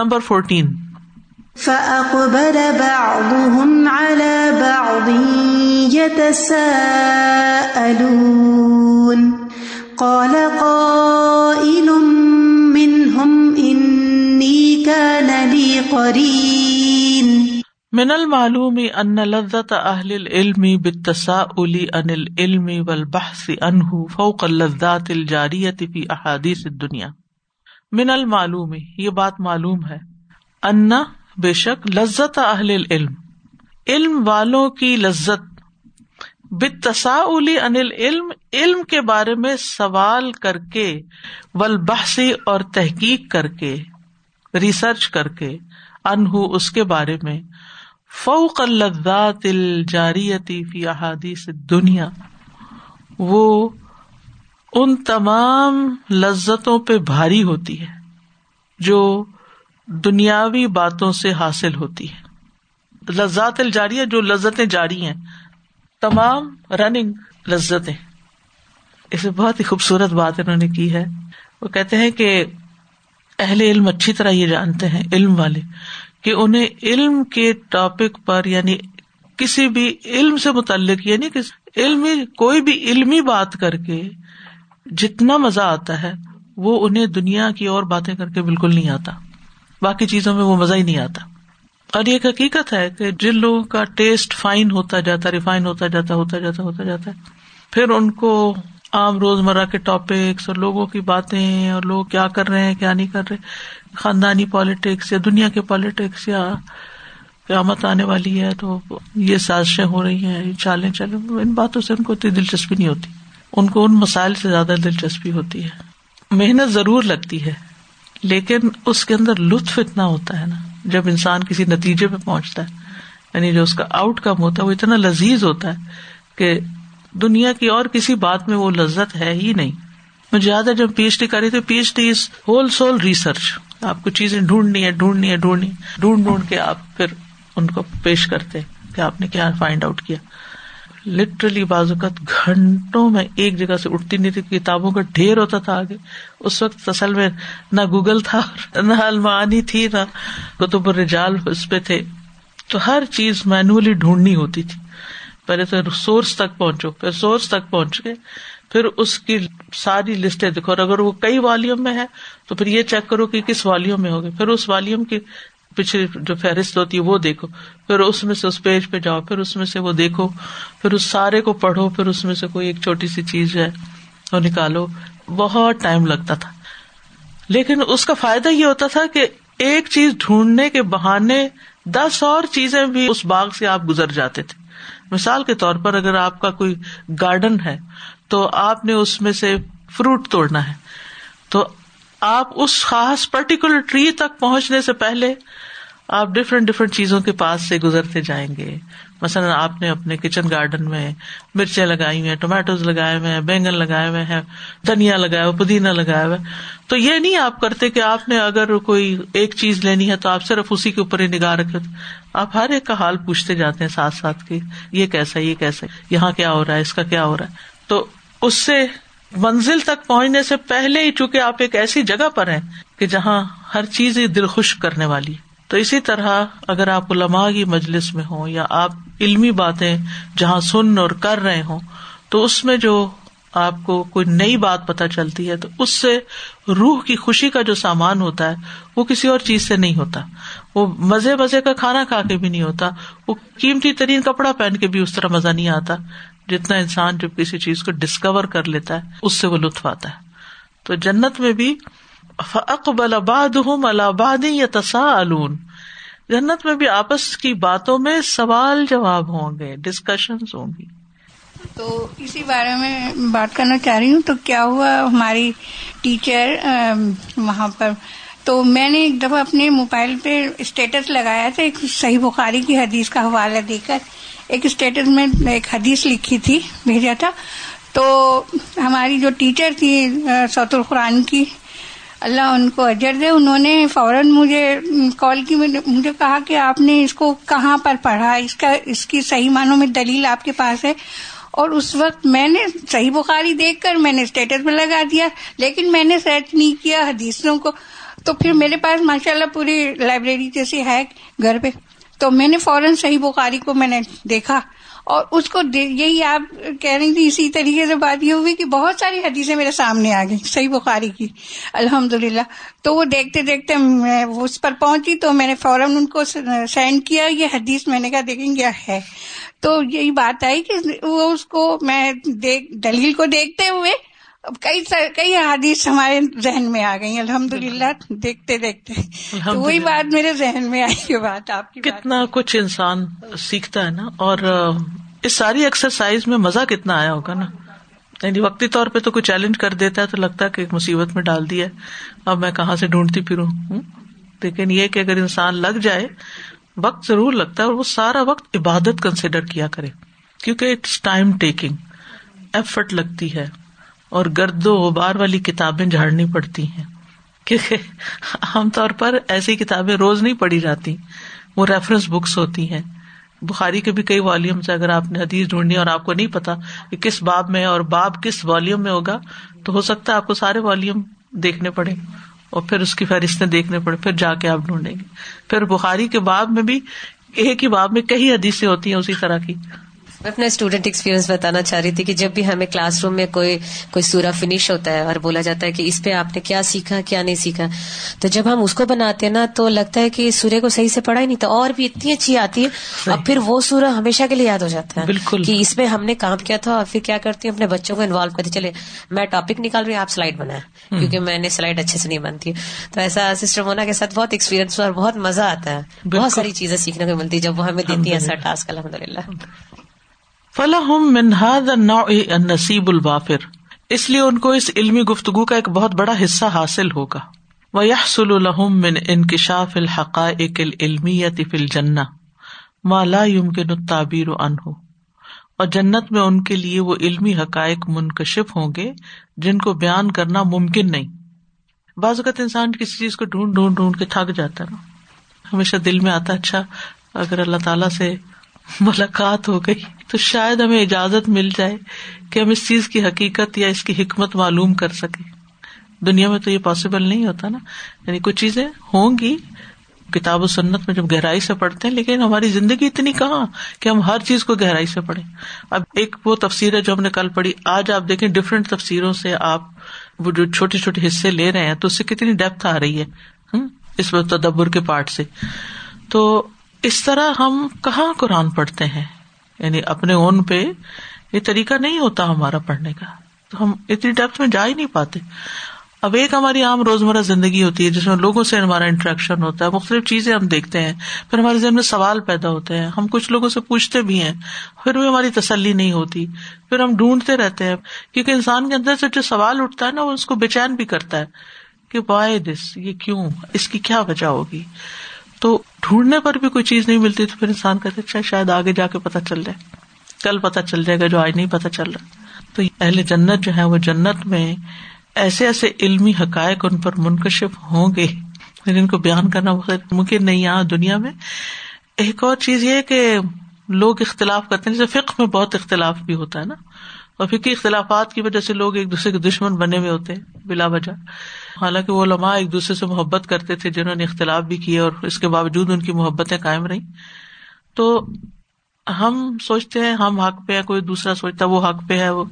Number fourteen فأقبل بعضهم على بعض يتساءلون قال قائل منهم إني كان لي قرين من المعلوم ان لذت اہل العلم بالتساؤل عن العلم والبحث عنه فوق اللذات الجاریة في احادیث الدنیا من المعلوم، یہ بات معلوم ہے۔ ان بے شک لذت اہل علم علم والوں کی لذت۔ بتسا انل علم علم کے بارے میں سوال کر کے ولبحسی اور تحقیق کر کے، ریسرچ کر کے، انہ اس کے بارے میں۔ فوق الزات الجاریتی فی احادیث دنیا وہ ان تمام لذتوں پہ بھاری ہوتی ہے جو دنیاوی باتوں سے حاصل ہوتی ہے۔ لذات الجاریہ جو لذتیں جاری ہیں، تمام رننگ لذتیں۔ اسے بہت ہی خوبصورت بات انہوں نے کی ہے۔ وہ کہتے ہیں کہ اہل علم اچھی طرح یہ جانتے ہیں، علم والے، کہ انہیں علم کے ٹاپک پر یعنی کسی بھی علم سے متعلق یعنی کہ علم کوئی بھی علمی بات کر کے جتنا مزہ آتا ہے، وہ انہیں دنیا کی اور باتیں کر کے بالکل نہیں آتا۔ باقی چیزوں میں وہ مزہ ہی نہیں آتا۔ اور یہ حقیقت ہے کہ جن لوگوں کا ٹیسٹ فائن ہوتا جاتا، ریفائن ہوتا جاتا ہوتا جاتا ہوتا جاتا ہے، پھر ان کو عام روز مرہ کے ٹاپکس اور لوگوں کی باتیں اور لوگ کیا کر رہے ہیں، کیا نہیں کر رہے، خاندانی پالیٹکس یا دنیا کے پالیٹکس یا قیامت آنے والی ہے تو یہ سازشیں ہو رہی ہیں یہ چالیں چلیں ان باتوں سے ان کو اتنی دلچسپی نہیں ہوتی۔ ان کو ان مسائل سے زیادہ دلچسپی ہوتی ہے۔ محنت ضرور لگتی ہے، لیکن اس کے اندر لطف اتنا ہوتا ہے نا، جب انسان کسی نتیجے پہ پہنچتا ہے یعنی جو اس کا آؤٹ کم ہوتا ہے، وہ اتنا لذیذ ہوتا ہے کہ دنیا کی اور کسی بات میں وہ لذت ہے ہی نہیں۔ مجھے یاد ہے جب پی ایچ ڈی کری تو P H D is whole soul research آپ کو چیزیں ڈھونڈنی ہے ڈھونڈنی ہے، ڈھونڈنی ڈھونڈ ڈھونڈ کے آپ پھر ان کو پیش کرتے کہ آپ نے کیا فائنڈ آؤٹ کیا۔ لٹرلی بازوقت گھنٹوں میں ایک جگہ سے اٹھتی نہیں تھی، کتابوں کا ڈھیر ہوتا تھا آگے۔ اس وقت اصل میں نہ گوگل تھا، نہ المانی تھی، نہ کتب الرجال اس پہ تھے۔ تو ہر چیز مینولی ڈھونڈنی ہوتی تھی۔ پہلے تو سورس تک پہنچو، پھر سورس تک پہنچ گئے۔ پھر اس کی ساری لسٹیں دیکھو۔ اور اگر وہ کئی والیوم میں ہے، تو پھر یہ چیک کرو کہ کس والیوم میں ہوگی۔ پھر اس والیوم کی پچھلی جو فہرست ہوتی ہے وہ دیکھو، پھر اس میں سے اس پیج پہ جاؤ، پھر اس میں سے وہ دیکھو، پھر اس سارے کو پڑھو، پھر اس میں سے کوئی ایک چھوٹی سی چیز ہے وہ نکالو۔ بہت ٹائم لگتا تھا۔ لیکن اس کا فائدہ یہ ہوتا تھا کہ ایک چیز ڈھونڈنے کے بہانے دس اور چیزیں بھی اس باغ سے آپ گزر جاتے تھے۔ مثال کے طور پر اگر آپ کا کوئی گارڈن ہے تو آپ نے اس میں سے فروٹ توڑنا ہے۔ تو آپ اس خاص پرٹیکولر ٹری تک پہنچنے سے پہلے آپ ڈفرینٹ ڈفرینٹ چیزوں کے پاس سے گزرتے جائیں گے۔ مثلاً آپ نے اپنے کچن گارڈن میں مرچیں لگائی ہوئی ہیں ٹومیٹوز لگائے ہوئے ہیں، بینگن لگائے ہوئے ہیں، دھنیا لگایا ہوا پودینہ لگایا ہوا تو یہ نہیں آپ کرتے کہ آپ نے اگر کوئی ایک چیز لینی ہے تو آپ صرف اسی کے اوپر ہی نگاہ رکھے آپ ہر ایک کا حال پوچھتے جاتے ہیں ساتھ ساتھ کہ یہ کیسا یہ کیسا یہاں کیا ہو رہا ہے، اس کا کیا ہو رہا ہے۔ تو اس سے منزل تک پہنچنے سے پہلے ہی چونکہ آپ ایک ایسی جگہ پر ہیں کہ جہاں ہر چیز ہی دل خوش کرنے والی تو اسی طرح اگر آپ علماء کی مجلس میں ہوں یا آپ علمی باتیں جہاں سن اور کر رہے ہوں، تو اس میں جو آپ کو کوئی نئی بات پتہ چلتی ہے، تو اس سے روح کی خوشی کا جو سامان ہوتا ہے، وہ کسی اور چیز سے نہیں ہوتا۔ وہ مزے مزے کا کھانا کھا کے بھی نہیں ہوتا۔ وہ قیمتی ترین کپڑا پہن کے بھی اس طرح مزہ نہیں آتا۔ جتنا انسان جب کسی چیز کو ڈسکور کر لیتا ہے، اس سے وہ لطف آتا ہے۔ تو جنت میں بھی اقبل آباد ہوں الباد یا تسا جنت میں بھی آپس کی باتوں میں سوال جواب ہوں گے ڈسکشن ہوں گی۔ تو اسی بارے میں بات کرنا چاہ رہی ہوں۔ تو کیا ہوا ہماری ٹیچر وہاں پر؟ تو میں نے ایک دفعہ اپنے موبائل پہ اسٹیٹس لگایا تھا، ایک صحیح بخاری کی حدیث کا حوالہ دے کر۔ ایک اسٹیٹس میں ایک حدیث لکھی تھی بھیجا تھا۔ تو ہماری جو ٹیچر تھی سوت القرآن کی، اللہ ان کو اجر دے۔ انہوں نے فوراً مجھے کال کی مجھے کہا کہ آپ نے اس کو کہاں پر پڑھا؟ اس کا، اس کی صحیح معنوں میں دلیل آپ کے پاس ہے۔ اور اس وقت میں نے صحیح بخاری دیکھ کر میں نے اسٹیٹس پہ لگا دیا، لیکن میں نے سرچ نہیں کیا حدیثوں کو۔ تو پھر میرے پاس ماشاء اللہ پوری لائبریری جیسی ہے، گھر پہ۔ تو میں نے فوراً صحیح بخاری کو میں نے دیکھا اور اس کو یہی آپ کہہ رہی تھی اسی طریقے سے بات یہ ہوئی کہ بہت ساری حدیثیں میرے سامنے آ گئی صحیح بخاری کی۔ الحمد للہ تو وہ دیکھتے دیکھتے میں اس پر پہنچی تو میں نے فوراً ان کو سینڈ کیا، یہ حدیث میں نے کہا دیکھیں گے ہے۔ تو یہی بات آئی کہ وہ اس کو میں دلیل کو دیکھتے ہوئے کئی کئی حادیث ہمارے ذہن میں آ گئی الحمد للہ دیکھتے دیکھتے۔ وہی بات میرے ذہن میں آئی یہ بات آپ کی کتنا کچھ انسان سیکھتا ہے نا اور اس ساری ایکسرسائز میں مزہ کتنا آیا ہوگا نا۔ یعنی وقتی طور پہ تو کوئی چیلنج کر دیتا ہے تو لگتا ہے کہ ایک مصیبت میں ڈال دیا اب میں کہاں سے ڈھونڈتی پھروں؟ لیکن یہ کہ اگر انسان لگ جائے وقت ضرور لگتا ہے اور وہ سارا وقت عبادت کنسیڈر کیا کرے۔ کیونکہ اٹس ٹائم ٹیکنگ ایفرٹ لگتی ہے۔ اور گرد و غبار والی کتابیں جھاڑنی پڑتی ہیں۔ کیونکہ عام طور پر ایسی کتابیں روز نہیں پڑھی جاتی، وہ ریفرنس بکس ہوتی ہیں۔ بخاری کے بھی کئی والیوم اگر آپ نے حدیث ڈھونڈی اور آپ کو نہیں پتا کہ کس باب میں اور باب کس والیوم میں ہوگا، تو ہو سکتا ہے آپ کو سارے والیوم دیکھنے پڑے اور پھر اس کی فہرستیں دیکھنے پڑے، پھر جا کے آپ ڈھونڈیں گے۔ پھر بخاری کے باب میں بھی ایک ہی باب میں کئی حدیثیں ہوتی ہیں اسی طرح کی۔ میں اپنا اسٹوڈینٹ ایکسپیرینس بتانا چاہ رہی تھی کہ جب بھی ہمیں کلاس روم میں کوئی کوئی سورا فنش ہوتا ہے اور بولا جاتا ہے کہ اس پہ آپ نے کیا سیکھا کیا نہیں سیکھا تو جب ہم اس کو بناتے ہیں نا تو لگتا ہے کہ سورے کو صحیح سے پڑھا ہی نہیں تھا اور بھی اتنی اچھی آتی ہے اور پھر وہ سورا ہمیشہ کے لیے یاد ہو جاتا ہے بالکل۔ کہ اس میں ہم نے کام کیا تھا اور پھر کیا کرتی ہوں اپنے بچوں کو انوالو کرتی چلے میں ٹاپک نکال رہی ہوں آپ سلائڈ بنائیں۔ کیونکہ میں نے سلائڈ اچھے سے نہیں بنتی۔ تو ایسا سسٹر مونا کے ساتھ بہت ایکسپیرینس اور بہت مزہ آتا ہے۔ بہت ساری چیزیں سیکھنے کو ملتی ہے جب وہ ہمیں دیتی ہیں ایسا ٹاسک الحمد للہ فلاحم منہاد نصیب البافر اس لیے ان کو اس علمی گفتگو کا ایک بہت بڑا حصہ حاصل ہوگا۔ وہ یحسل الحم من انکشاف الحقائق العلمیت فی الجنہ ما لا يمكن التعبیر عنہ۔ اور جنت میں ان کے لیے وہ علمی حقائق منکشف ہوں گے جن کو بیان کرنا ممکن نہیں۔ بعض اوقات انسان کسی چیز کو ڈھونڈ ڈھونڈ ڈھونڈ کے تھک جاتا ہے نا۔ ہمیشہ دل میں آتا اچھا اگر اللہ تعالیٰ سے ملاقات ہو گئی تو شاید ہمیں اجازت مل جائے کہ ہم اس چیز کی حقیقت یا اس کی حکمت معلوم کر سکے دنیا میں تو یہ پاسبل نہیں ہوتا نا۔ یعنی کچھ چیزیں ہوں گی۔ کتاب و سنت میں جب گہرائی سے پڑھتے ہیں، لیکن ہماری زندگی اتنی کہاں کہ ہم ہر چیز کو گہرائی سے پڑھیں۔ اب ایک وہ تفسیر ہے جو ہم نے کل پڑھی۔ آج آپ دیکھیں ڈفرینٹ تفسیروں سے آپ وہ جو چھوٹے چھوٹے حصے لے رہے ہیں تو اس سے کتنی ڈیپتھ آ رہی ہے اس میں تدبر کے پارٹ سے۔ تو اس طرح ہم کہاں قرآن پڑھتے ہیں؟ یعنی اپنے اون پہ یہ طریقہ نہیں ہوتا ہمارا پڑھنے کا۔ تو ہم اتنی ڈیپتھ میں جا ہی نہیں پاتے۔ اب ایک ہماری عام روزمرہ زندگی ہوتی ہے، جس میں لوگوں سے ہمارا انٹریکشن ہوتا ہے، مختلف چیزیں ہم دیکھتے ہیں، پھر ہمارے ذہن میں سوال پیدا ہوتے ہیں۔ ہم کچھ لوگوں سے پوچھتے بھی ہیں، پھر بھی ہماری تسلی نہیں ہوتی۔ پھر ہم ڈھونڈتے رہتے ہیں، کیونکہ انسان کے اندر سے جو سوال اٹھتا ہے نا، وہ اس کو بے چین بھی کرتا ہے کہ وائی دس یہ کیوں، اس کی کیا وجہ ہوگی؟ تو ڈھونڈنے پر بھی کوئی چیز نہیں ملتی تو پھر انسان کہتے اچھا شاید آگے جا کے پتا چل جائے۔ کل پتا چل جائے گا جو آج نہیں پتا چل رہا۔ تو اہل جنت جو ہے وہ جنت میں ایسے ایسے علمی حقائق ان پر منکشف ہوں گے۔ جن کو بیان کرنا ممکن نہیں یہاں دنیا میں۔ ایک اور چیز یہ کہ لوگ اختلاف کرتے ہیں۔ جیسے فکر میں بہت اختلاف بھی ہوتا ہے نا۔ اور فکی اختلافات کی وجہ سے لوگ ایک دوسرے کے دشمن بنے ہوئے ہوتے ہیں بلا وجہ۔ حالانکہ وہ لمحہ ایک دوسرے سے محبت کرتے تھے، جنہوں نے اختلاف بھی کیے اور اس کے باوجود ان کی محبتیں قائم رہی تو ہم سوچتے ہیں، ہم حق پہ ہے کوئی دوسرا سوچتا وہ حق پہ ہے، وہ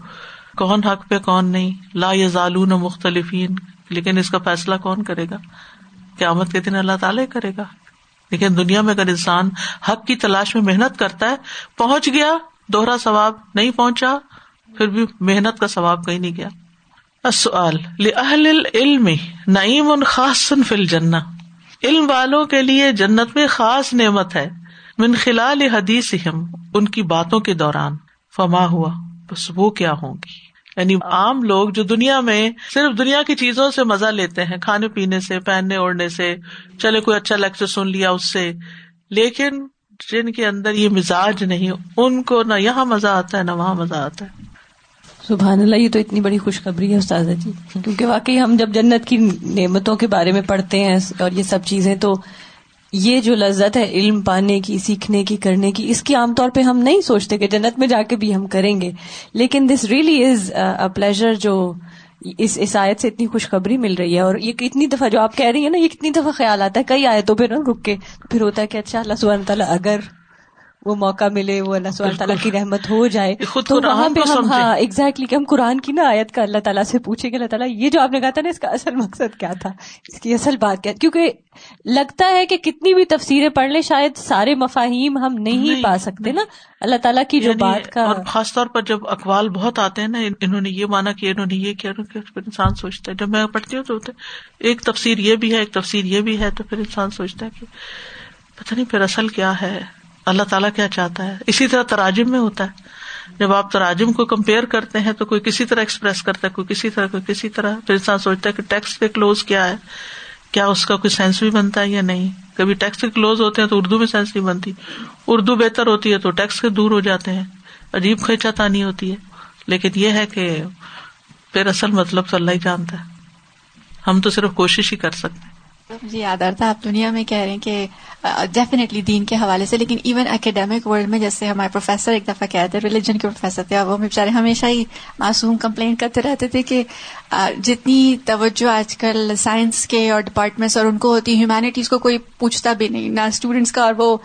کون حق پہ، کون نہیں۔ لا یا ظالون مختلفین، لیکن اس کا فیصلہ کون کرے گا؟ قیامت کے دن اللہ تعالی کرے گا۔ لیکن دنیا میں اگر انسان حق کی تلاش میں محنت کرتا ہے، پہنچ گیا، دوہرا ثواب نہیں پہنچا، پھر بھی محنت کا ثواب کہیں نہیں گیا۔ علم نعیم خاص فل جنا علم والوں کے لیے جنت میں خاص نعمت ہے۔ من خلال حدیث ان کی باتوں کے دوران۔ فما ہوا، بس وہ کیا ہوں گی؟ یعنی عام لوگ جو دنیا میں صرف دنیا کی چیزوں سے مزہ لیتے ہیں، کھانے پینے سے، پہننے اوڑھنے سے، چلے کوئی اچھا لیکچر سن لیا اس سے۔ لیکن جن کے اندر یہ مزاج نہیں، ان کو نہ یہاں مزہ آتا ہے، نہ وہاں مزہ آتا ہے۔ سبحان اللہ، یہ تو اتنی بڑی خوشخبری ہے استاذہ جی۔ کیونکہ واقعی ہم جب جنت کی نعمتوں کے بارے میں پڑھتے ہیں اور یہ سب چیزیں، تو یہ جو لذت ہے علم پانے کی، سیکھنے کی، کرنے کی، اس کی عام طور پہ ہم نہیں سوچتے کہ جنت میں جا کے بھی ہم کریں گے۔ لیکن this really is a pleasure جو اس اس آیت سے اتنی خوشخبری مل رہی ہے۔ اور یہ اتنی دفعہ جو آپ کہہ رہی ہیں نا، یہ کتنی دفعہ خیال آتا ہے، کئی آیتوں پہ نا رک کے پھر ہوتا ہے کہ اچھا اللہ سبحانہ تعالیٰ اگر وہ موقع ملے وہ اللہ سبحانہ تعالیٰ کی رحمت ہو جائے خود تو قرآن وہاں پہ ہم۔ ہاں ایگزیکٹلی کہ ہم قرآن کی نا آیت کا اللہ تعالیٰ سے پوچھیں کہ اللہ تعالیٰ یہ جو آپ نے کہا تھا نا اس کا اصل مقصد کیا تھا؟ اس کی اصل بات کیا؟ کیونکہ لگتا ہے کہ کتنی بھی تفسیریں پڑھ لیں شاید سارے مفاہیم ہم نہیں پا سکتے نا۔ اللہ تعالیٰ کی جو یعنی بات کا اور خاص طور پر جب اقوال بہت آتے ہیں نا انہوں نے یہ مانا کہ انہوں نے یہ کیا انسان سوچتا ہے۔ جب میں پڑھتی ہوں تو ایک تفسیر یہ بھی ہے ایک تفسیر یہ بھی ہے تو پھر انسان سوچتا ہے کہ پتہ نہیں پھر اصل کیا ہے۔ اللہ تعالیٰ کیا چاہتا ہے؟ اسی طرح تراجم میں ہوتا ہے۔ جب آپ تراجم کو کمپیئر کرتے ہیں تو کوئی کسی طرح ایکسپریس کرتا ہے، کوئی کسی طرح، کوئی کسی طرح۔ پھر انسان سوچتا ہے کہ ٹیکسٹ کے کلوز کیا ہے؟ کیا اس کا کوئی سینس بھی بنتا ہے یا نہیں؟ کبھی ٹیکسٹ کے کلوز ہوتے ہیں تو اردو میں سینس نہیں بنتی۔ اردو بہتر ہوتی ہے تو ٹیکسٹ کے دور ہو جاتے ہیں۔ عجیب کھینچا تانی ہوتی ہے۔ لیکن یہ ہے کہ پھر اصل مطلب تو اللہ ہی جانتا ہے۔ ہم تو صرف کوشش ہی کر سکتے ہیں۔ مجھے یاد آ رہا تھا، آپ دنیا میں کہہ رہے ہیں کہ ڈیفینیٹلی دین کے حوالے سے، لیکن ایون اکیڈیمک ورلڈ میں، جیسے ہمارے پروفیسر ایک دفعہ کہتے تھے ریلیجن کے پروفیسر تھے وہ بےچارے ہمیشہ ہی معصوم کمپلین کرتے رہتے تھے کہ جتنی توجہ آج کل سائنس کے اور ڈپارٹمنٹس اور ان کو ہوتی ہیومینٹیز کو کوئی پوچھتا بھی نہیں، نہ اسٹوڈینٹس کا اور وہ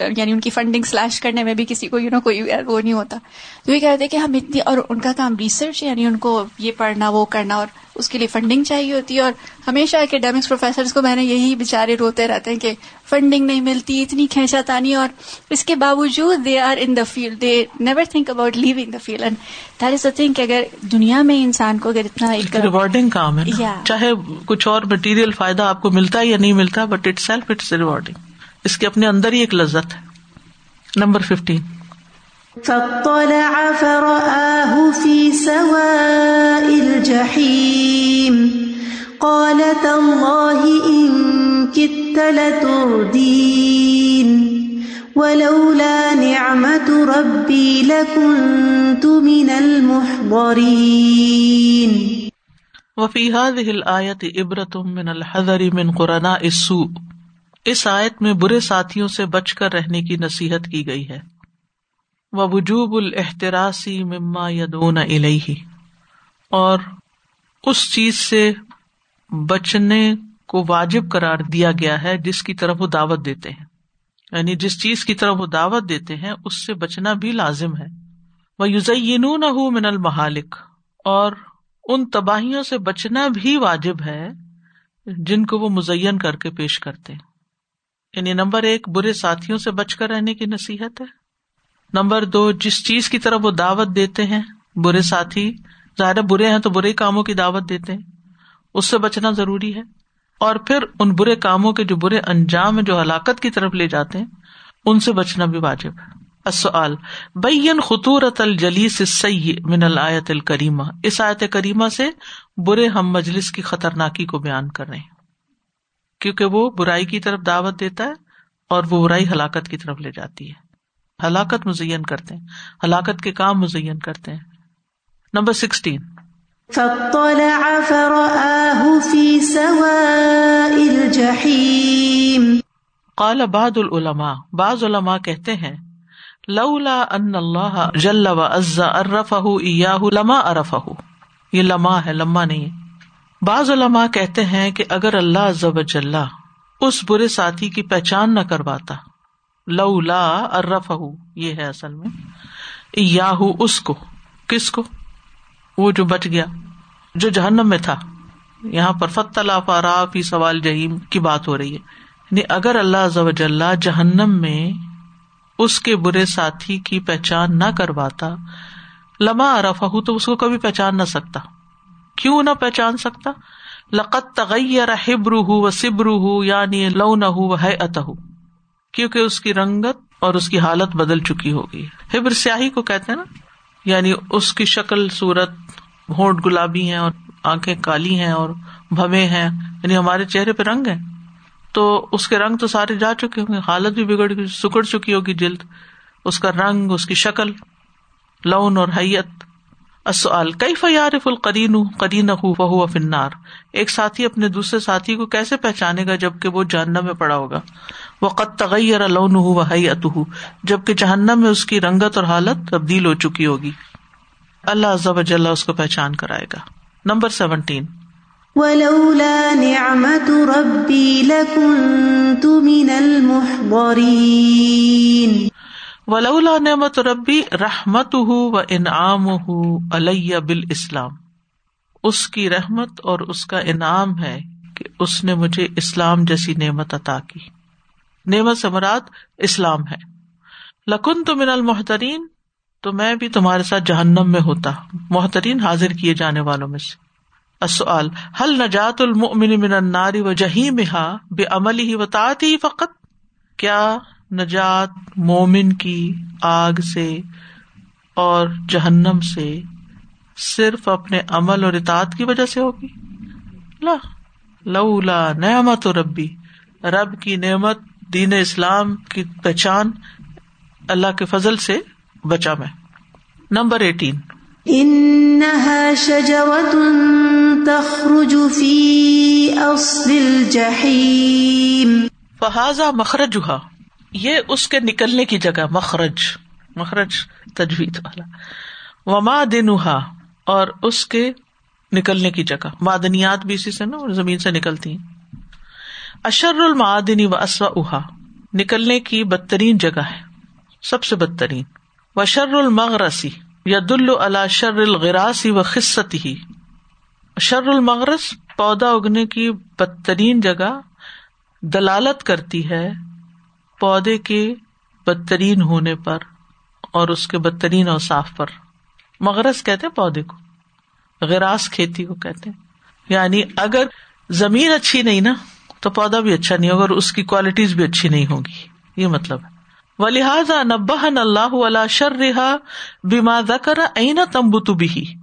یعنی ان کی فنڈنگ سلیش کرنے میں بھی کسی کو یو نو کوئی وہ نہیں ہوتا۔ تو یہ کہتے کہ ہم اتنی، اور ان کا کام ریسرچ یعنی ان کو یہ پڑھنا، وہ کرنا، اور اس کے لیے فنڈنگ چاہیے ہوتی ہے اور ہمیشہ اکیڈیمکس پروفیسر کو میں نے یہی بےچارے روتے رہتے ہیں کہ فنڈنگ نہیں ملتی اتنی کھینچا تانی اور اس کے باوجود they are in the field they never think about leaving the field and that is the thing کہ اگر دنیا میں انسان کو اگر اتنا ریوارڈنگ کام ہے Yeah. چاہے کچھ اور مٹیریل فائدہ آپ کو ملتا ہے یا نہیں ملتا but itself it's rewarding اس کے اپنے اندر ہی ایک لذت ہے۔ نمبر ففٹین فاطلع فرآه في سواء الجحيم۔ قال تالله إن كدت لتردين ولولا نعمة ربي لكنت من المحضرين وفی هذه الآیت عبرت من الحذر من قرناء السوء. اس آیت میں برے ساتھیوں سے بچ کر رہنے کی نصیحت کی گئی ہے. وہ وجوب الحتراسی مما یدون الیہ. اور اس چیز سے بچنے کو واجب قرار دیا گیا ہے جس کی طرف وہ دعوت دیتے ہیں۔ یعنی جس چیز کی طرف وہ دعوت دیتے ہیں، اس سے بچنا بھی لازم ہے۔ وہ یوزین من المحالک اور ان تباہیوں سے بچنا بھی واجب ہے جن کو وہ مزین کر کے پیش کرتے ہیں۔ یعنی نمبر ایک، برے ساتھیوں سے بچ کر رہنے کی نصیحت ہے۔ نمبر دو، جس چیز کی طرف وہ دعوت دیتے ہیں، برے ساتھی، ظاہر برے ہیں تو برے کاموں کی دعوت دیتے ہیں۔ اس سے بچنا ضروری ہے۔ اور پھر ان برے کاموں کے جو برے انجام جو ہلاکت کی طرف لے جاتے ہیں، ان سے بچنا بھی واجب ہے۔ السؤال، بین خطورت الجلیس السیء من الآیت الکریمہ۔ اس آیت کریمہ سے برے ہم مجلس کی خطرناکی کو بیان کر رہے ہیں۔ کیونکہ وہ برائی کی طرف دعوت دیتا ہے اور وہ برائی ہلاکت کی طرف لے جاتی ہے۔ ہلاکت مزین کرتے ہیں۔ ہلاکت کے کام مزین کرتے ہیں۔ نمبر سکسٹین فاطلع فرآه في سواء الجحيم. قال بعض العلماء، بعض علماء کہتے ہیں، لولا ان اللہ جل و عز عرفہ ایاہ لما عرفہ۔ یہ لما ہے، لما نہیں۔ ہے بعض علماء کہتے ہیں کہ اگر اللہ عز و جل اس برے ساتھی کی پہچان نہ کرواتا، لولا عرفہ، یہ ہے اصل میں، ایاہ اس کو، کس کو؟ وہ جو بچ گیا، جو جہنم میں تھا۔ یہاں پر فتلا فارا فی سوال جہیم کی بات ہو رہی ہے۔ یعنی اگر اللہ عز جہنم میں اس کے برے ساتھی کی پہچان نہ کرواتا، لما ارفا ہوں تو اس کو کبھی پہچان نہ سکتا۔ کیوں نہ پہچان سکتا؟ لقت تغیر حبر و سبر ہوں یعنی لو نہ ہو ہے ات کیونکہ اس کی رنگت اور اس کی حالت بدل چکی ہوگی ہبر سیاہی کو کہتے ہیں نا؟ یعنی اس کی شکل، صورت، ہونٹ گلابی ہیں اور آنکھیں کالی ہیں اور بھوے ہیں یعنی ہمارے چہرے پہ رنگ ہے تو اس کے رنگ تو سارے جا چکے ہوں گے، حالت بھی بگڑ گئی سکڑ چکی ہوگی جلد۔ اس کا رنگ، اس کی شکل، لون اور حیت السؤال کئی فیارف فنار ایک ساتھی اپنے دوسرے ساتھی کو کیسے پہچانے گا جبکہ وہ جہنم میں پڑا ہوگا؟ وہ قد تغیر لون ہو حیت جبکہ جہنم میں اس کی رنگت اور حالت تبدیل ہو چکی ہوگی۔ اللہ عز اس کو پہچان کرائے گا۔ Number seventeen. ولولا نعمت ربی لکنت من المحضرین۔ ولولا نعمت ربی رحمت ہُ و انعام ہُ علیہ بال اسلام اس کی رحمت اور اس کا انعام ہے کہ اس نے مجھے اسلام جیسی نعمت عطا کی۔ نعمت سمرات اسلام ہے۔ لکن تو من المحترین تو میں بھی تمہارے ساتھ جہنم میں ہوتا محترین حاضر کیے جانے والوں میں سے۔ السؤال حل نجات المؤمن من النار و جہیمہا بے عمل ہی و ہی فقط؟ کیا نجات مومن کی آگ سے اور جہنم سے صرف اپنے عمل اور اطاعت کی وجہ سے ہوگی۔ لا لولا نعمت و ربی رب کی نعمت دین اسلام کی پہچان اللہ کے فضل سے بچا میں۔ Number eighteen. انها شجرة تخرج في اصل الجحيم فہذا مخرج یہ اس کے نکلنے کی جگہ، مخرج مخرج تجوید والا۔ وما دنہا اور اس کے نکلنے کی جگہ۔ معدنیات بھی اسی سے نا، زمین سے نکلتی ہیں۔ اشر المعدنی و اسوا اہا نکلنے کی بدترین جگہ ہے، سب سے بدترین۔ و شر المغرسی ید اللہ شر الغراسی و خصت ہی شر المغرس، پودا اگنے کی بدترین جگہ دلالت کرتی ہے پودے کے بدترین ہونے پر اور اس کے بدترین اوساف پر۔ مغرس کہتے پودے کو، غراس کھیتی کو کہتے یعنی اگر زمین اچھی نہیں نا، تو پودا بھی اچھا نہیں ہوگا اور اس کی کوالٹیز بھی اچھی نہیں ہوگی۔ یہ مطلب ہے۔ و لہٰذا نبہ اللہ علیہ شر رہا بیما ذکر این تمبت بھی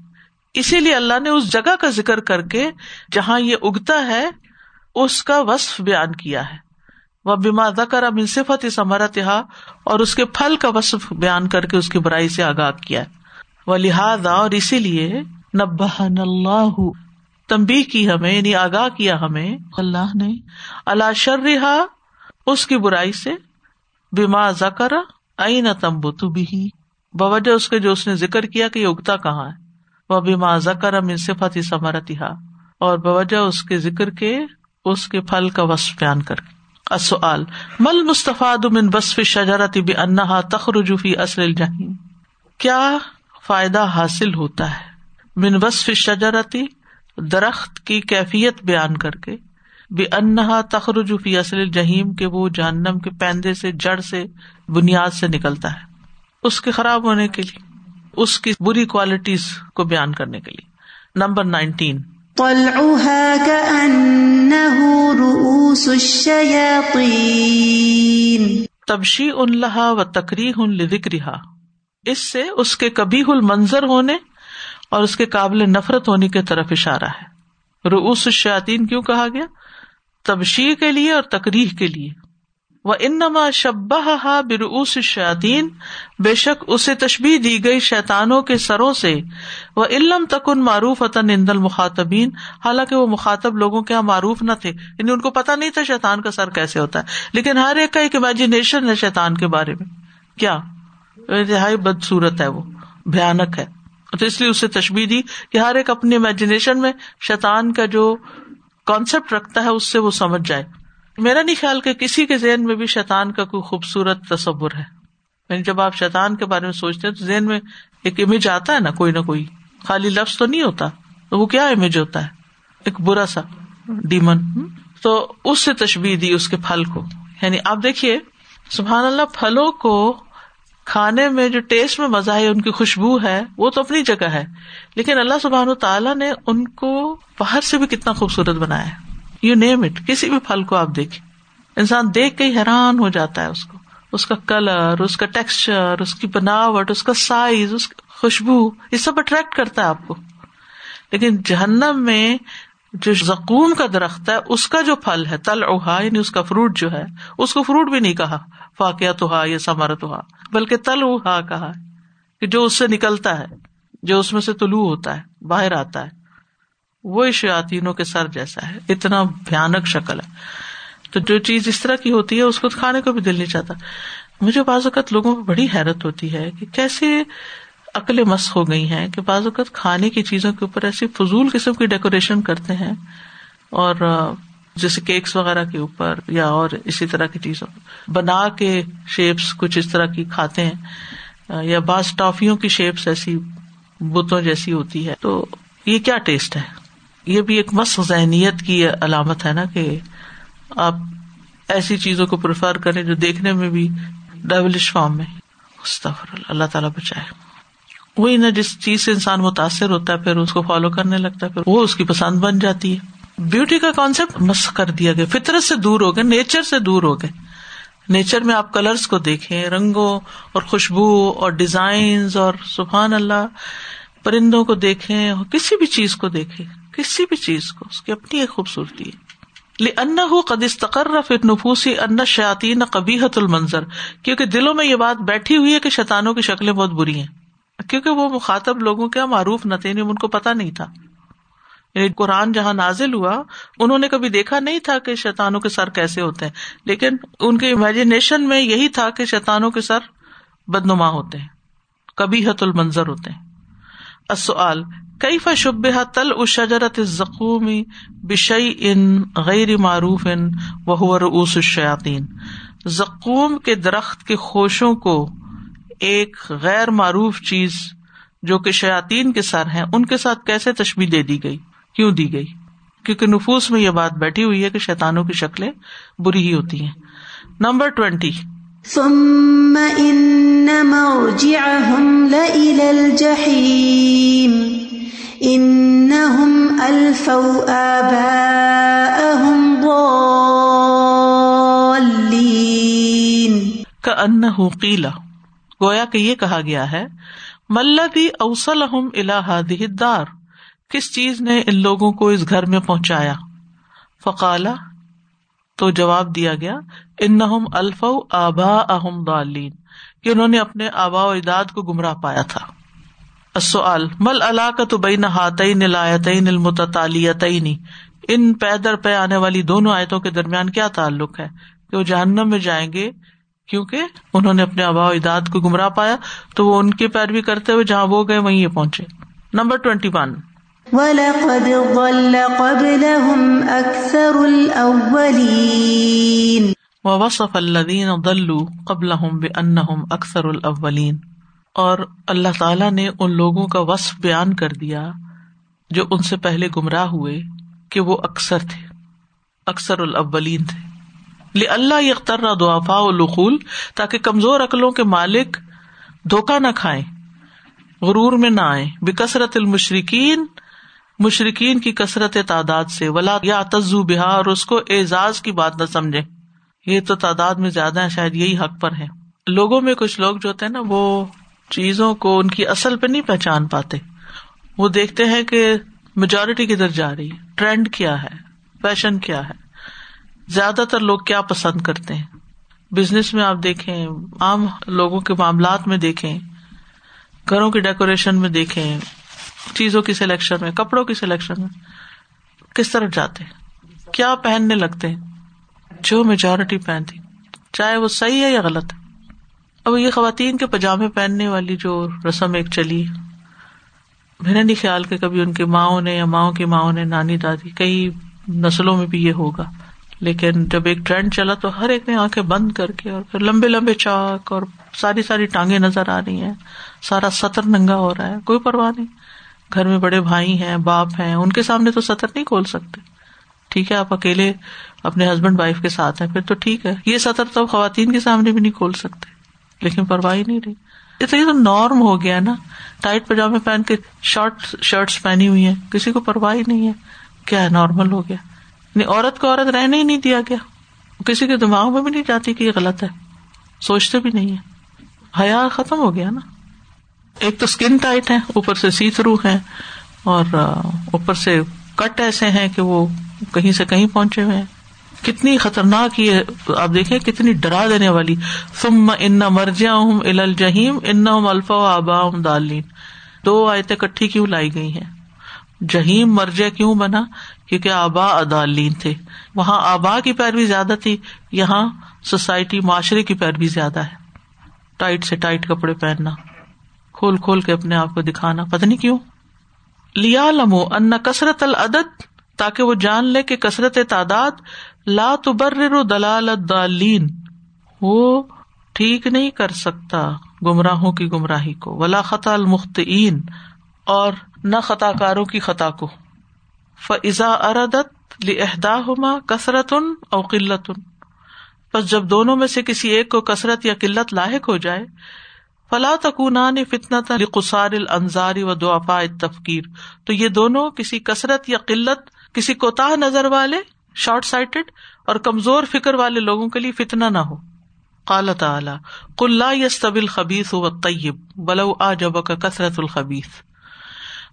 اسی لیے اللہ نے اس جگہ کا ذکر کر کے جہاں یہ اگتا ہے، اس کا وصف بیان کیا ہے۔ وہ بیما ذکر منصفت سمرت اور اس کے پھل کا وصف بیان کر کے اس کی برائی سے آگاہ کیا ہے۔ و لہٰذا اور اسی لیے نبہن اللہ تمبی کی ہمیں یعنی آگاہ کیا ہمیں۔ اللہ نے اللہ شر رہا اس کی برائی سے بیما زکر آئی نہ تمبو تو بھی بوجہ اس کے جو اس نے ذکر کیا کہ یہ اگتا کہاں ہے۔ وہ بیما زکر من صفت سمرتی اور بوجہ اس کے ذکر کے، اس کے پھل کا وصف بیان کر السؤال مل مستفاد من بصف شجرت بانها تخرج في اصل الجحیم؟ کیا فائدہ حاصل ہوتا ہے بن وصف شجرتی درخت کی کیفیت بیان کر کے بے انہا تخرج فی اصل جہیم کے وہ جہنم کے پیندے سے، جڑ سے، بنیاد سے نکلتا ہے؟ اس کے خراب ہونے کے لیے، اس کی بری کوالٹیز کو بیان کرنے کے لیے۔ Number nineteen. تبشی ان لہا و تقری ان لکھ اس سے اس کے کبھی المنظر ہونے اور اس کے قابل نفرت ہونے کی طرف اشارہ ہے۔ روس الشیاطین کیوں کہا گیا؟ تبشی کے لیے اور تقریح کے لیے۔ وہ انما شبہ برعوس شاطین بے شک اسے تشبیح دی گئی شیتانوں کے سروں سے۔ وہ علم تکن معروف عطن اندل مخاطبین حالانکہ وہ مخاطب لوگوں کے یہاں معروف نہ تھے یعنی ان کو پتا نہیں تھا شیتان کا سر کیسے ہوتا ہے۔ لیکن ہر ایک کا ایک امیجنیشن ہے شیتان کے بارے میں۔ کیا؟ انتہائی بد صورت ہے وہ، بھیانک ہے۔ تو اس لیے اسے تشبیح دی کہ ہر ایک اپنی امیجنیشن میں شیتان کا جو کانسیپٹ رکھتا ہے، اس سے وہ سمجھ جائے۔ میرا نہیں خیال کہ کسی کے ذہن میں بھی شیتان کا کوئی خوبصورت تصور ہے۔ یعنی جب آپ شیتان کے بارے میں سوچتے ہیں تو ذہن میں ایک امیج آتا ہے نا کوئی نہ کوئی۔ خالی لفظ تو نہیں ہوتا۔ تو وہ کیا امیج ہوتا ہے؟ ایک برا سا ڈیمن تو اس سے تشبیح دی اس کے پھل کو۔ یعنی آپ دیکھیے، سبحان اللہ، پھلوں کو کھانے میں جو ٹیسٹ میں مزہ ہے، ان کی خوشبو ہے، وہ تو اپنی جگہ ہے۔ لیکن اللہ سبحان تعالیٰ نے ان کو باہر سے بھی کتنا خوبصورت بنایا ہے۔ یو نیم اٹ کسی بھی پھل کو آپ دیکھیں۔ انسان دیکھ کے حیران ہو جاتا ہے اس کو۔ اس کا کلر اس کا ٹیکسچر اس کی بناوٹ، اس کا سائز اس کی خوشبو، یہ سب اٹریکٹ کرتا ہے آپ کو۔ لیکن جہنم میں جو زکوم کا درخت ہے، اس کا جو پھل ہے تل اوہا یعنی اس کا فروٹ جو ہے، اس کو فروٹ بھی نہیں کہا۔ فاقیہ تو ہا یا سمارت ہوا بلکہ تل اوہا کہا کہ جو اس سے نکلتا ہے، جو اس میں سے طلوع ہوتا ہے، باہر آتا ہے۔ وہ شیاتینوں کے سر جیسا ہے، اتنا بھیانک شکل ہے۔ تو جو چیز اس طرح کی ہوتی ہے، اس کو کھانے کو بھی دل نہیں چاہتا۔ مجھے بعض اوقات لوگوں میں بڑی حیرت ہوتی ہے کہ کیسے عقلیں مس ہو گئی ہیں کہ بعض اوقات کھانے کی چیزوں کے اوپر ایسی فضول قسم کی ڈیکوریشن کرتے ہیں اور، جیسے کیکس وغیرہ کے اوپر یا اور اسی طرح کی چیزوں بنا کے شیپس کچھ اس طرح کی کھاتے ہیں، یا بعض ٹافیوں کی شیپس ایسی بتوں جیسی ہوتی ہے۔ تو یہ کیا ٹیسٹ ہے؟ یہ بھی ایک مس ذہنیت کی علامت ہے نا کہ آپ ایسی چیزوں کو پریفر کریں جو دیکھنے میں بھی ڈیولش فارم میں۔ اللہ تعالیٰ بچائے۔ وہی نا جس چیز سے انسان متاثر ہوتا ہے، پھر اس کو فالو کرنے لگتا ہے، پھر وہ اس کی پسند بن جاتی ہے۔ بیوٹی کا کانسیپٹ مس کر دیا گیا۔ فطرت سے دور ہو گئے نیچر سے دور ہو گئے۔ نیچر میں آپ کلرس کو دیکھیں، رنگوں اور خوشبو اور ڈیزائن اور سبحان اللہ، پرندوں کو دیکھیں اور کسی بھی چیز کو دیکھیں۔ کسی بھی چیز کو، اس کی اپنی ایک خوبصورتی ہے۔ ان قدس تقرر نفوسی ان شاطین قبیحت المنظر۔ کیونکہ دلوں میں یہ بات بیٹھی ہوئی ہے کہ شیتانوں کی شکلیں بہت بری ہیں۔ کیونکہ وہ مخاطب لوگوں کے معروف نہ تھے ان کو پتا نہیں تھا۔ یعنی قرآن جہاں نازل ہوا، انہوں نے کبھی دیکھا نہیں تھا کہ شیتانوں کے سر کیسے ہوتے ہیں۔ لیکن ان کے امیجنیشن میں یہی تھا کہ شیتانوں کے سر بدنما ہوتے ہیں کبھی حت المنظر ہوتے ہیں۔ کئی فشب تل اس شجرت زخومی بشئی ان غیر معروف ان رؤوس الشیاطین۔ زقوم کے درخت کے خوشوں کو ایک غیر معروف چیز جو کہ شیاتین کے سر ہیں، ان کے ساتھ کیسے تشبی دے دی گئی؟ کیوں دی گئی؟ کیونکہ نفوس میں یہ بات بیٹھی ہوئی ہے کہ شیتانوں کی شکلیں بری ہی ہوتی ہیں۔ Number twenty. انہم الفوا آباءہم ضالین کأنہ قیلا گویا کہ یہ کہا گیا ہے ملذی اوصلہم الى هذه الدار، کس چیز نے ان لوگوں کو اس گھر میں پہنچایا؟ فقالا تو جواب دیا گیا، انہم الفو آباءہم ضالین، کہ انہوں نے اپنے آبا و اجداد کو گمراہ پایا تھا۔ السؤال مل علاقت بین ہاتین الایتین المتتالیتین؟ ان پیدر پہ آنے والی دونوں آیتوں کے درمیان کیا تعلق ہے؟ کہ وہ جہنم میں جائیں گے کیونکہ انہوں نے اپنے آبا و اجداد کو گمراہ پایا، تو وہ ان کی پیروی کرتے ہوئے جہاں وہ گئے، وہیں یہ پہنچے۔ Number twenty one. وَلَقَدْ ضَلَّ قَبْلَهُمْ أَكْثَرُ الْأَوَّلِينَ. وَوَصَفَ الَّذِينَ ضَلُّوا قَبْلَهُمْ بِأَنَّهُمْ أَكْثَرُ الْأَوَّلِينَ. اور اللہ تعالیٰ نے ان لوگوں کا وصف بیان کر دیا جو ان سے پہلے گمراہ ہوئے کہ وہ اکثر تھے، اکثر الاولین تھے۔ اللہ یختر دعفا القول تاکہ کمزور عقلوں کے مالک دھوکہ نہ کھائیں، غرور میں نہ آئے بکثرت المشرقین مشرقین کی کثرت تعداد سے، ولا یا تزو بہا، اور اس کو اعزاز کی بات نہ سمجھے یہ تو تعداد میں زیادہ ہے شاید یہی حق پر ہے لوگوں میں کچھ لوگ جو ہوتے ہیں نا، وہ چیزوں کو ان کی اصل پہ نہیں پہچان پاتے۔ وہ دیکھتے ہیں کہ میجورٹی کدھر جا رہی ہے ٹرینڈ کیا ہے فیشن کیا ہے۔ زیادہ تر لوگ کیا پسند کرتے ہیں؟ بزنس میں آپ دیکھیں، عام لوگوں کے معاملات میں دیکھیں، گھروں کی ڈیکوریشن میں دیکھیں۔ چیزوں کی سلیکشن میں، کپڑوں کی سلیکشن میں۔ کس طرح جاتے؟ کیا پہننے لگتے؟ ہیں جو میجورٹی پہنتی۔ چاہے وہ صحیح ہے یا غلط۔ ہے اب یہ خواتین کے پاجامے پہننے والی جو رسم ایک چلی۔ میرا نہیں خیال کہ کبھی ان کے ماؤں نے یا ماؤں کی ماؤں نے، نانی دادی، کئی نسلوں میں بھی یہ ہوگا۔ لیکن جب ایک ٹرینڈ چلا تو ہر ایک نے آنکھیں بند کر کے اور پھر لمبے لمبے چاک اور ساری ساری ٹانگیں نظر آ رہی ہیں۔ سارا سطر ننگا ہو رہا ہے۔ کوئی پرواہ نہیں۔ گھر میں بڑے بھائی ہیں، باپ ہیں، ان کے سامنے تو سطر نہیں کھول سکتے۔ ٹھیک ہے، آپ اکیلے اپنے ہسبینڈ وائف کے ساتھ ہیں، پھر تو ٹھیک ہے۔ یہ سطر تو خواتین کے سامنے بھی نہیں کھول سکتے۔ لیکن پرواہ نہیں رہی۔ یہ تو نارم ہو گیا نا۔ ٹائٹ پاجامے پہن کے شارٹ شرٹس پہنی ہوئی ہیں۔ کسی کو پرواہ ہی نہیں ہے۔ کیا ہے نارمل ہو گیا؟ یعنی عورت کو عورت رہنے ہی نہیں دیا گیا۔ کسی کے دماغ میں بھی نہیں جاتی کہ یہ غلط ہے۔ سوچتے بھی نہیں ہے حیا ختم ہو گیا نا۔ ایک تو اسکن ٹائٹ ہے، اوپر سے سی تھرو ہے اور اوپر سے کٹ ایسے ہیں کہ وہ کہیں سے کہیں پہنچے ہوئے ہیں۔ کتنی خطرناک یہ، آپ دیکھیں، کتنی ڈرا دینے والی۔ سم ان مرجیا الجہیم ان الفا آبا دالین دو آیتیں کٹھی کیوں لائی گئی ہیں؟ جہیم مرجع کیوں بنا؟ کیونکہ آبا ادالین تھے۔ وہاں آبا کی پیروی زیادہ تھی، یہاں سوسائٹی معاشرے کی پیروی زیادہ ہے۔ ٹائٹ سے ٹائٹ کپڑے پہننا۔ کھول کھول کے اپنے آپ کو دکھانا، پتہ نہیں کیوں؟ لیا لمو ان کثرت العدد، تاکہ وہ جان لے کہ کثرت تعداد، لا تبرر دلال الدالین وہ ٹھیک نہیں کر سکتا گمراہوں کی گمراہی کو، ولا خطا المختین اور نہ خطا کاروں کی خطا کو۔ فضا اردت لہدا ہوما کثرت ان اور قلت ان بس جب دونوں میں سے کسی ایک کو کثرت یا قلت لاحق ہو جائے فلا تکونان فتنا قسار الزاری و دعفا تفکیر تو یہ دونوں کسی کثرت یا قلت، کسی کوتا نظر والے شارٹ سائٹڈ اور کمزور فکر والے لوگوں کے لیے فتنا نہ ہو۔ قال تعالی کل یس طبل خبیس و طیب بلو آ جب کا کثرت الخبیس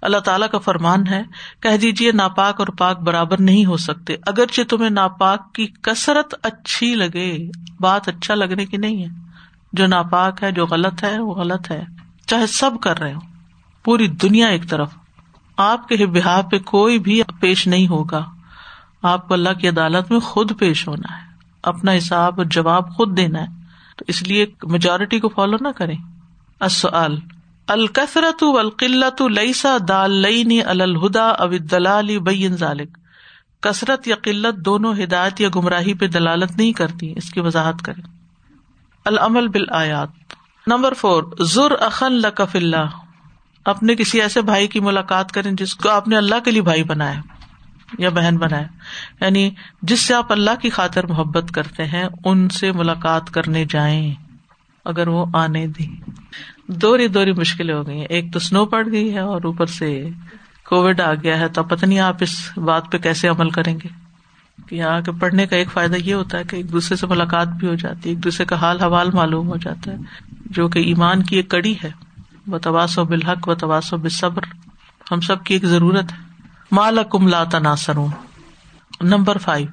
اللہ تعالیٰ کا فرمان ہے، کہہ دیجیے ناپاک اور پاک برابر نہیں ہو سکتے، اگرچہ تمہیں ناپاک کی کثرت اچھی لگے، بات اچھا لگنے کی نہیں ہے۔ جو ناپاک ہے، جو غلط ہے، وہ غلط ہے۔ چاہے سب کر رہے ہو، پوری دنیا ایک طرف۔ آپ کے بہا پہ کوئی بھی پیش نہیں ہوگا۔ آپ کو اللہ کی عدالت میں خود پیش ہونا ہے۔ اپنا حساب اور جواب خود دینا ہے۔ تو اس لیے میجورٹی کو فالو نہ کریں۔ اصل الکثرت القلت لئیسا دال لئی الہدا اب دلالی بین ذالک کثرت یا قلت دونوں ہدایت یا گمراہی پہ دلالت نہیں کرتی، اس کی وضاحت کرے العمل بال آیات نمبر فور ضر اخن لکف اللہ اپنے کسی ایسے بھائی کی ملاقات کریں جس کو آپ نے اللہ کے لیے بھائی بنایا یا بہن بنایا. یعنی جس سے آپ اللہ کی خاطر محبت کرتے ہیں، ان سے ملاقات کرنے جائیں، اگر وہ آنے دیں. دوری دوری مشکلیں ہو گئی ہیں۔ ایک تو سنو پڑ گئی ہے اور اوپر سے کووڈ آ گیا ہے، تو پتہ نہیں آپ اس بات پہ کیسے عمل کریں گے؟ یہاں کے پڑھنے کا ایک فائدہ یہ ہوتا ہے کہ ایک دوسرے سے ملاقات بھی ہو جاتی ہے، ایک دوسرے کا حال حوال معلوم ہو جاتا ہے۔ جو کہ ایمان کی ایک کڑی ہے۔ و تواس و بالحق و تواس و بصبر ہم سب کی ایک ضرورت ہے۔ مال کم لا تناسر نمبر فائیو۔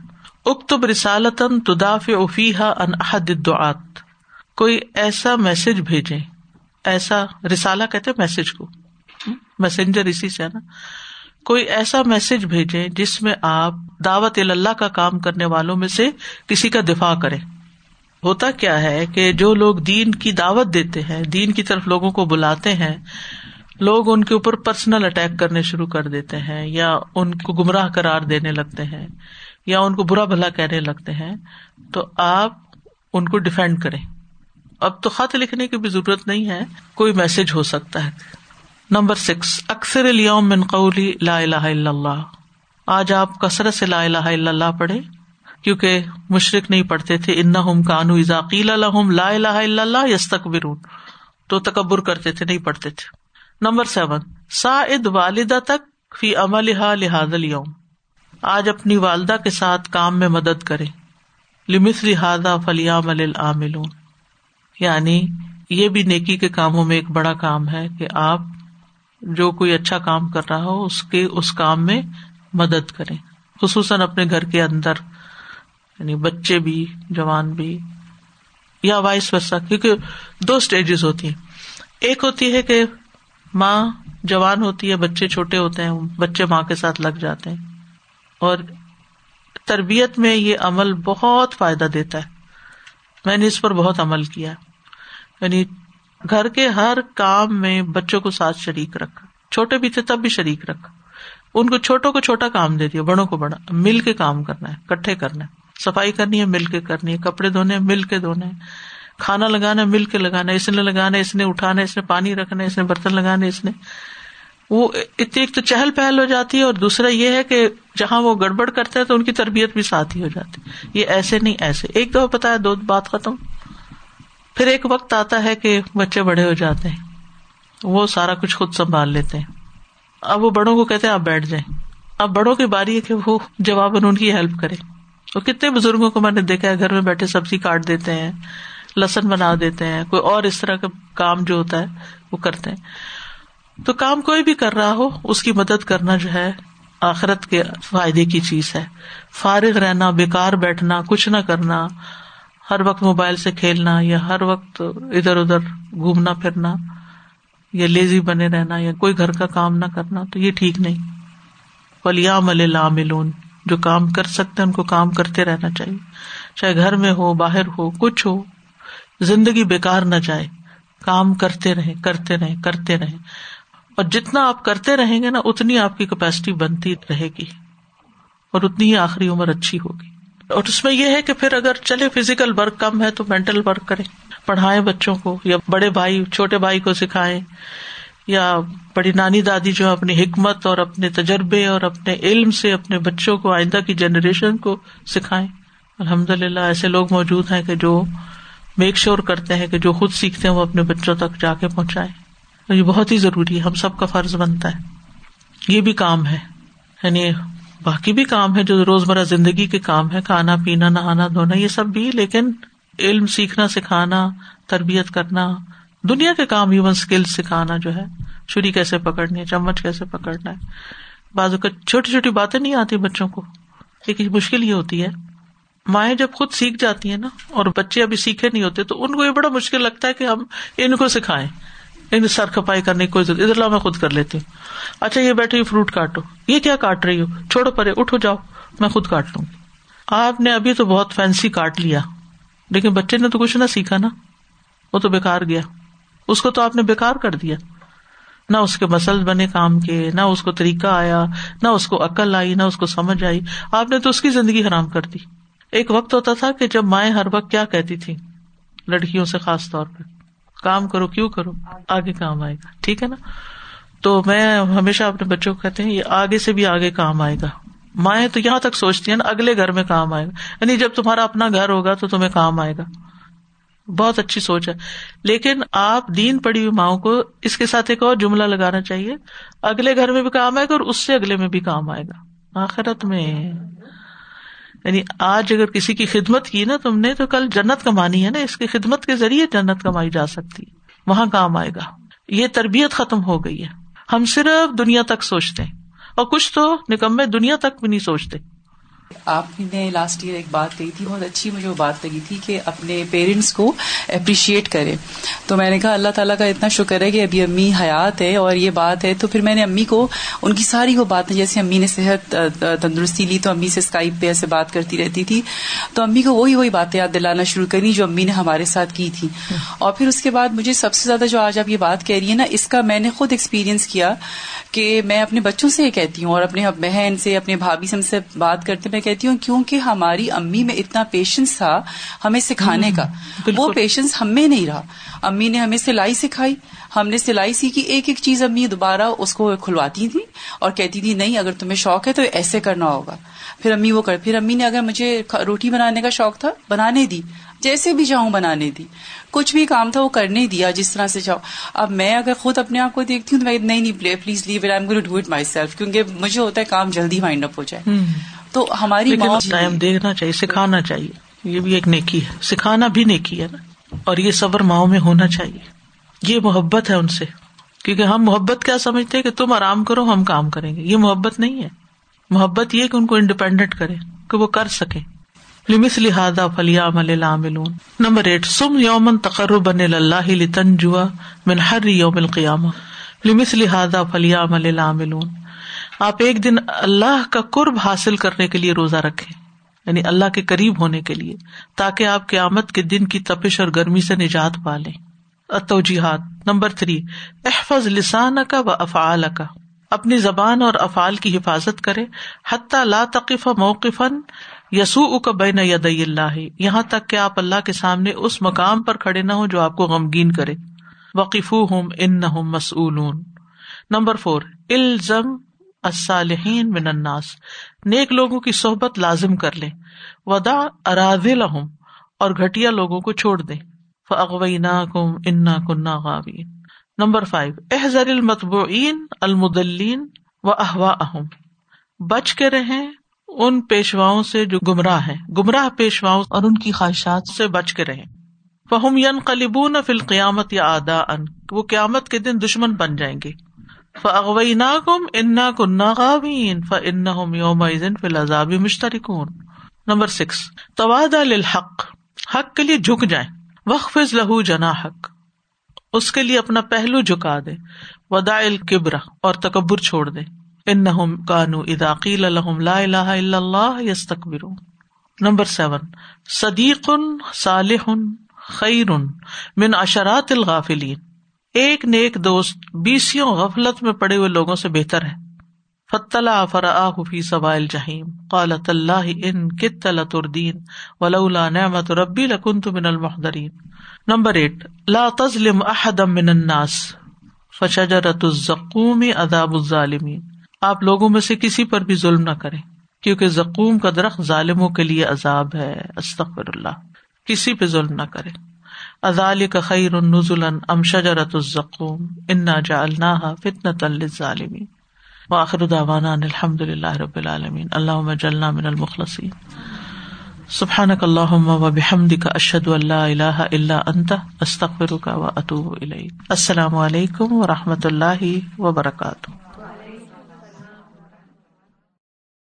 اکتب رسالتن تداف افیحا ان احد دعات کوئی ایسا میسج بھیجے ایسا رسالہ کہتے میسج کو۔ میسنجر اسی سے ہے نا۔ کوئی ایسا میسج بھیجے جس میں آپ دعوت اللہ کا کام کرنے والوں میں سے کسی کا دفاع کریں۔ ہوتا کیا ہے کہ جو لوگ دین کی دعوت دیتے ہیں، دین کی طرف لوگوں کو بلاتے ہیں، لوگ ان کے اوپر پرسنل اٹیک کرنے شروع کر دیتے ہیں، یا ان کو گمراہ کرار دینے لگتے ہیں، یا ان کو برا بھلا کہنے لگتے ہیں، تو آپ ان کو ڈیفینڈ کریں۔ اب تو خط لکھنے کی بھی ضرورت نہیں ہے، کوئی میسج ہو سکتا ہے۔ نمبر سکس، اکثر اليوم من قولی لا الہ الا اللہ۔ آج آپ کثرت سے لا الہ الا اللہ پڑھے کیونکہ مشرق نہیں پڑھتے تھے۔ ان کانو ذاکیل الحم لا الہ الا اللہ یس تو تکبر کرتے تھے، نہیں پڑھتے تھے۔ نمبر سیون سا اد والدہ تک فی عمل لحاظ اليوم۔ آج اپنی والدہ کے ساتھ کام میں مدد کرے لمس لہٰذا فلیام العامل یعنی یہ بھی نیکی کے کاموں میں ایک بڑا کام ہے کہ آپ جو کوئی اچھا کام کر رہا ہو، اس کے اس کام میں مدد کریں۔ خصوصاً اپنے گھر کے اندر یعنی بچے بھی، جوان بھی، یا وائس ورسا، کیونکہ دو اسٹیجز ہوتی ہیں۔ ایک ہوتی ہے کہ ماں جوان ہوتی ہے، بچے چھوٹے ہوتے ہیں، بچے ماں کے ساتھ لگ جاتے ہیں۔ اور تربیت میں یہ عمل بہت فائدہ دیتا ہے۔ میں نے اس پر بہت عمل کیا۔ یعنی گھر کے ہر کام میں بچوں کو ساتھ شریک رکھا چھوٹے بھی تھے تب بھی شریک رکھا ان کو چھوٹوں کو چھوٹا کام دے دیا، بڑوں کو بڑا، مل کے کام کرنا ہے کٹھے کرنا ہے۔ صفائی کرنی ہے، مل کے کرنی ہے، کپڑے دھونے مل کے دھونے کھانا لگانا مل کے لگانا اس نے لگانا اس نے اٹھانا اس نے پانی رکھنا ہے، اس نے برتن لگانے اس نے۔ وہ اتنی ایک تو چہل پہل ہو جاتی ہے اور دوسرا یہ ہے کہ جہاں وہ گڑبڑ کرتے ہیں تو ان کی تربیت بھی ساتھ ہی ہو جاتی۔ ہے یہ ایسے نہیں، ایسے۔ ایک دفعہ پتا ہے، دو بات ختم۔ پھر ایک وقت آتا ہے کہ بچے بڑے ہو جاتے ہیں۔ وہ سارا کچھ خود سنبھال لیتے ہیں۔ اب وہ بڑوں کو کہتے ہیں، آپ بیٹھ جائیں۔ اب بڑوں کی باری ہے کہ وہ جواباً ان کی ہیلپ کرے اور کتنے بزرگوں کو میں نے دیکھا ہے، گھر میں بیٹھے سبزی کاٹ دیتے ہیں لسن بنا دیتے ہیں، کوئی اور اس طرح کا کام جو ہوتا ہے، وہ کرتے ہیں۔ تو کام کوئی بھی کر رہا ہو، اس کی مدد کرنا جو ہے، آخرت کے فائدے کی چیز ہے۔ فارغ رہنا بےکار بیٹھنا، کچھ نہ کرنا ہر وقت موبائل سے کھیلنا یا ہر وقت ادھر ادھر گھومنا پھرنا یا لیزی بنے رہنا یا کوئی گھر کا کام نہ کرنا تو یہ ٹھیک نہیں۔ ولیام لاملون جو کام کر سکتے ان کو کام کرتے رہنا چاہیے۔ چاہے گھر میں ہو، باہر ہو، کچھ ہو، زندگی بےکار نہ جائے۔ کام کرتے رہے کرتے رہے کرتے رہے اور جتنا آپ کرتے رہیں گے نا، اتنی آپ کی کیپیسٹی بنتی رہے گی۔ اور اتنی ہی آخری عمر اچھی ہوگی۔ اور اس میں یہ ہے کہ پھر اگر چلے فزیکل ورک کم ہے تو مینٹل ورک کرے پڑھائے بچوں کو یا بڑے بھائی، چھوٹے بھائی کو سکھائے یا بڑی نانی دادی جو اپنی حکمت اور اپنے تجربے اور اپنے علم سے اپنے بچوں کو، آئندہ کی جنریشن کو سکھائے الحمد للہ ایسے لوگ موجود ہیں کہ جو میک شیور کرتے ہیں کہ جو خود سیکھتے ہیں وہ اپنے بچوں تک جا کے پہنچائے یہ بہت ہی ضروری ہے، ہم سب کا فرض بنتا ہے۔ یہ بھی کام ہے۔ یعنی باقی بھی کام ہے جو روزمرہ زندگی کے کام ہے، کھانا، پینا، نہانا، دھونا، یہ سب بھی، لیکن علم سیکھنا، سکھانا، تربیت کرنا، دنیا کے کام ایون اسکل سکھانا جو ہے، چھری کیسے پکڑنی ہے، چمچ کیسے پکڑنا ہے۔ بازو کا چھوٹی چھوٹی باتیں نہیں آتی بچوں کو لیکن مشکل یہ ہوتی ہے۔ مائیں جب خود سیکھ جاتی ہیں نا، اور بچے ابھی سیکھے نہیں ہوتے، تو ان کو یہ بڑا مشکل لگتا ہے کہ ہم ان کو سکھائیں۔ ان سر کھپائی کرنے کی کوئی ضرورت ادھر لا میں خود کر لیتی ہوں۔ اچھا یہ بیٹھے فروٹ کاٹو۔ یہ کیا کاٹ رہی ہو؟ چھوڑو پرے، اٹھو جاؤ، میں خود کاٹ لوں۔ گی آپ نے ابھی تو بہت فینسی کاٹ لیا۔ لیکن بچے نے تو کچھ نہ سیکھا نا۔ وہ تو بےکار گیا۔ اس کو تو آپ نے بےکار کر دیا۔ نہ اس کے مسل بنے کام کے، نہ اس کو طریقہ آیا، نہ اس کو عقل آئی، نہ اس کو سمجھ آئی۔ آپ نے تو اس کی زندگی حرام کر دی۔ ایک وقت ہوتا تھا کہ جب مائیں ہر وقت کیا کہتی تھی لڑکیوں سے خاص طور پہ کام کرو، کیوں کرو؟ آگے کام آئے گا، ٹھیک ہے نا؟ تو میں ہمیشہ اپنے بچوں کو کہتے ہیں، یہ آگے سے بھی آگے کام آئے گا۔ مائیں تو یہاں تک سوچتی ہیں نا، اگلے گھر میں کام آئے گا۔ یعنی جب تمہارا اپنا گھر ہوگا تو تمہیں کام آئے گا۔ بہت اچھی سوچ ہے۔ لیکن آپ دین پڑی ہوئی ماؤں کو اس کے ساتھ ایک اور جملہ لگانا چاہیے۔ اگلے گھر میں بھی کام آئے گا اور اس سے اگلے میں بھی کام آئے گا۔ آخرت میں۔ یعنی آج اگر کسی کی خدمت کی نا تم نے تو کل جنت کمانی ہے نا، اس کی خدمت کے ذریعے جنت کمائی جا سکتی وہاں کام آئے گا۔ یہ تربیت ختم ہو گئی ہے۔ ہم صرف دنیا تک سوچتے ہیں۔ اور کچھ تو نکمے دنیا تک بھی نہیں سوچتے۔ آپ نے لاسٹ ایئر ایک بات کہی تھی، بہت اچھی مجھے وہ بات لگی تھی کہ اپنے پیرنٹس کو اپریشیٹ کرے۔ تو میں نے کہا، اللہ تعالیٰ کا اتنا شکر ہے کہ ابھی امی حیات ہے اور یہ بات ہے۔ تو پھر میں نے امی کو، ان کی ساری وہ باتیں، جیسے امی نے صحت تندرستی لی تو امی سے اسکائپ پہ ایسے بات کرتی رہتی تھی۔ تو امی کو وہی وہی باتیں یاد دلانا شروع کرنی جو امی نے ہمارے ساتھ کی تھی۔ اور پھر اس کے بعد مجھے سب سے زیادہ جو آج آپ یہ بات کہہ رہی ہے نا، اس کا میں نے خود ایکسپیرینس کیا کہ میں اپنے بچوں سے یہ کہتی ہوں اور اپنے بہن سے، اپنے بھابھی سے ہم سے بات کرتے میں کہتی ہوں کیونکہ ہماری امی میں اتنا پیشنس تھا ہمیں سکھانے کا۔ وہ پیشنس ہم میں نہیں رہا۔ امی نے ہمیں سلائی سکھائی۔ ہم نے سلائی سیکھی ایک ایک چیز امی دوبارہ اس کو کھلواتی تھی اور کہتی تھی نہیں اگر تمہیں شوق ہے تو ایسے کرنا ہوگا۔ پھر امی وہ کر پھر امی نے اگر مجھے روٹی بنانے کا شوق تھا بنانے دی۔ جیسے بھی چاہوں بنانے دی۔ کچھ بھی کام تھا وہ کرنے دیا جس طرح سے چاہو اب میں اگر خود اپنے آپ کو دیکھتی ہوں تو میں نہیں نہیں please leave it I'm do it myself کیونکہ مجھے ہوتا ہے کام جلدی مائنڈ اپ ہو جائے۔ تو ہماری ٹائم دیکھنا چاہیے سکھانا چاہیے۔ یہ بھی ایک نیکی ہے۔ سکھانا بھی نیکی ہے نا۔ اور یہ صبر ماؤں میں ہونا چاہیے۔ یہ محبت ہے ان سے۔ کیونکہ ہم محبت کیا سمجھتے کہ تم آرام کرو ہم کام کریں گے۔ یہ محبت نہیں ہے۔ محبت یہ کہ ان کو انڈیپینڈنٹ کرے کہ وہ کر سکے لمس لہٰذا فلیا مل نمبر ایٹ سم یومن تقرب اللہ تنجوا من ہر یوم القیامہ۔ لمس لہٰذا فلیا مل آپ ایک دن اللہ کا قرب حاصل کرنے کے لیے روزہ رکھے یعنی اللہ کے قریب ہونے کے لیے، تاکہ آپ قیامت کے دن کی تپش اور گرمی سے نجات پا لیں۔ توجیحات نمبر تھری، احفظ لسان کا و افعال کا اپنی زبان اور افعال کی حفاظت کرے۔ حتیٰ لا تقف موقفن یسو کا بین ید اللہ۔ یہاں تک کہ آپ اللہ کے سامنے اس مقام پر کھڑے نہ ہوں جو آپ کو غمگین کرے۔ وقف ہوں ان نہ مسول نمبر فور، الزم الصالحین من الناس، نیک لوگوں کی صحبت لازم کر لے۔ ودا اراض لہم اور گٹیا لوگوں کو چھوڑ دے۔ فغوینا کم انا کنہ غاوین نمبر فائیو احزر المتبعین المدلین و احوا اہم بچ کے رہیں ان پیشواؤں سے جو گمراہ ہیں۔ گمراہ پیشواؤں اور ان کی خواہشات سے بچ کے رہے فہم ین قلبون فل قیامت یا آدا ان وہ قیامت کے دن دشمن بن جائیں گے۔ فغوئی نا کم انا کن غاوین ف ان یوم فل عذاب مشترکون نمبر سکس تواد الحق حق کے لیے جھک جائیں۔ وقف لہو جنا حق اس کے لیے اپنا پہلو جھکا دے۔ ودا الکبرا اور تکبر چھوڑ دے۔ ان کانو اداقیل الحم لا الہ الا اللہ یستکبرون نمبر سیون صدیق صالح خیر من اشرات الغافلین ایک نیک دوست بیسوں غفلت میں پڑے ہوئے لوگوں سے بہتر ہے۔ فتلا فرا فی سوائل جہیم قالت اللہ ان کت لتردین، ولولا نعمت ربی لکنت من المحضرین۔ نمبر ایٹ، لا تظلم احدا من الناس۔ فشجرت الزقوم عذاب الظالمین۔ آپ لوگوں میں سے کسی پر بھی ظلم نہ کریں، کیونکہ زقوم کا درخت ظالموں کے لیے عذاب ہے۔ استغفر اللہ۔ کسی پہ ظلم نہ کرے ازال کا خیر نزول ام شجرت الزقوم انا جعلناها فتنة للظالمین. واخر دعوانا الحمد للہ رب العالمین. اللہ جلنا من المخلصین. سبحانک اللہم و بحمدک اشہد ان لا الہ الا انت، استغفرک و اتوب السلام علیکم و رحمۃ اللہ وبرکاتہ.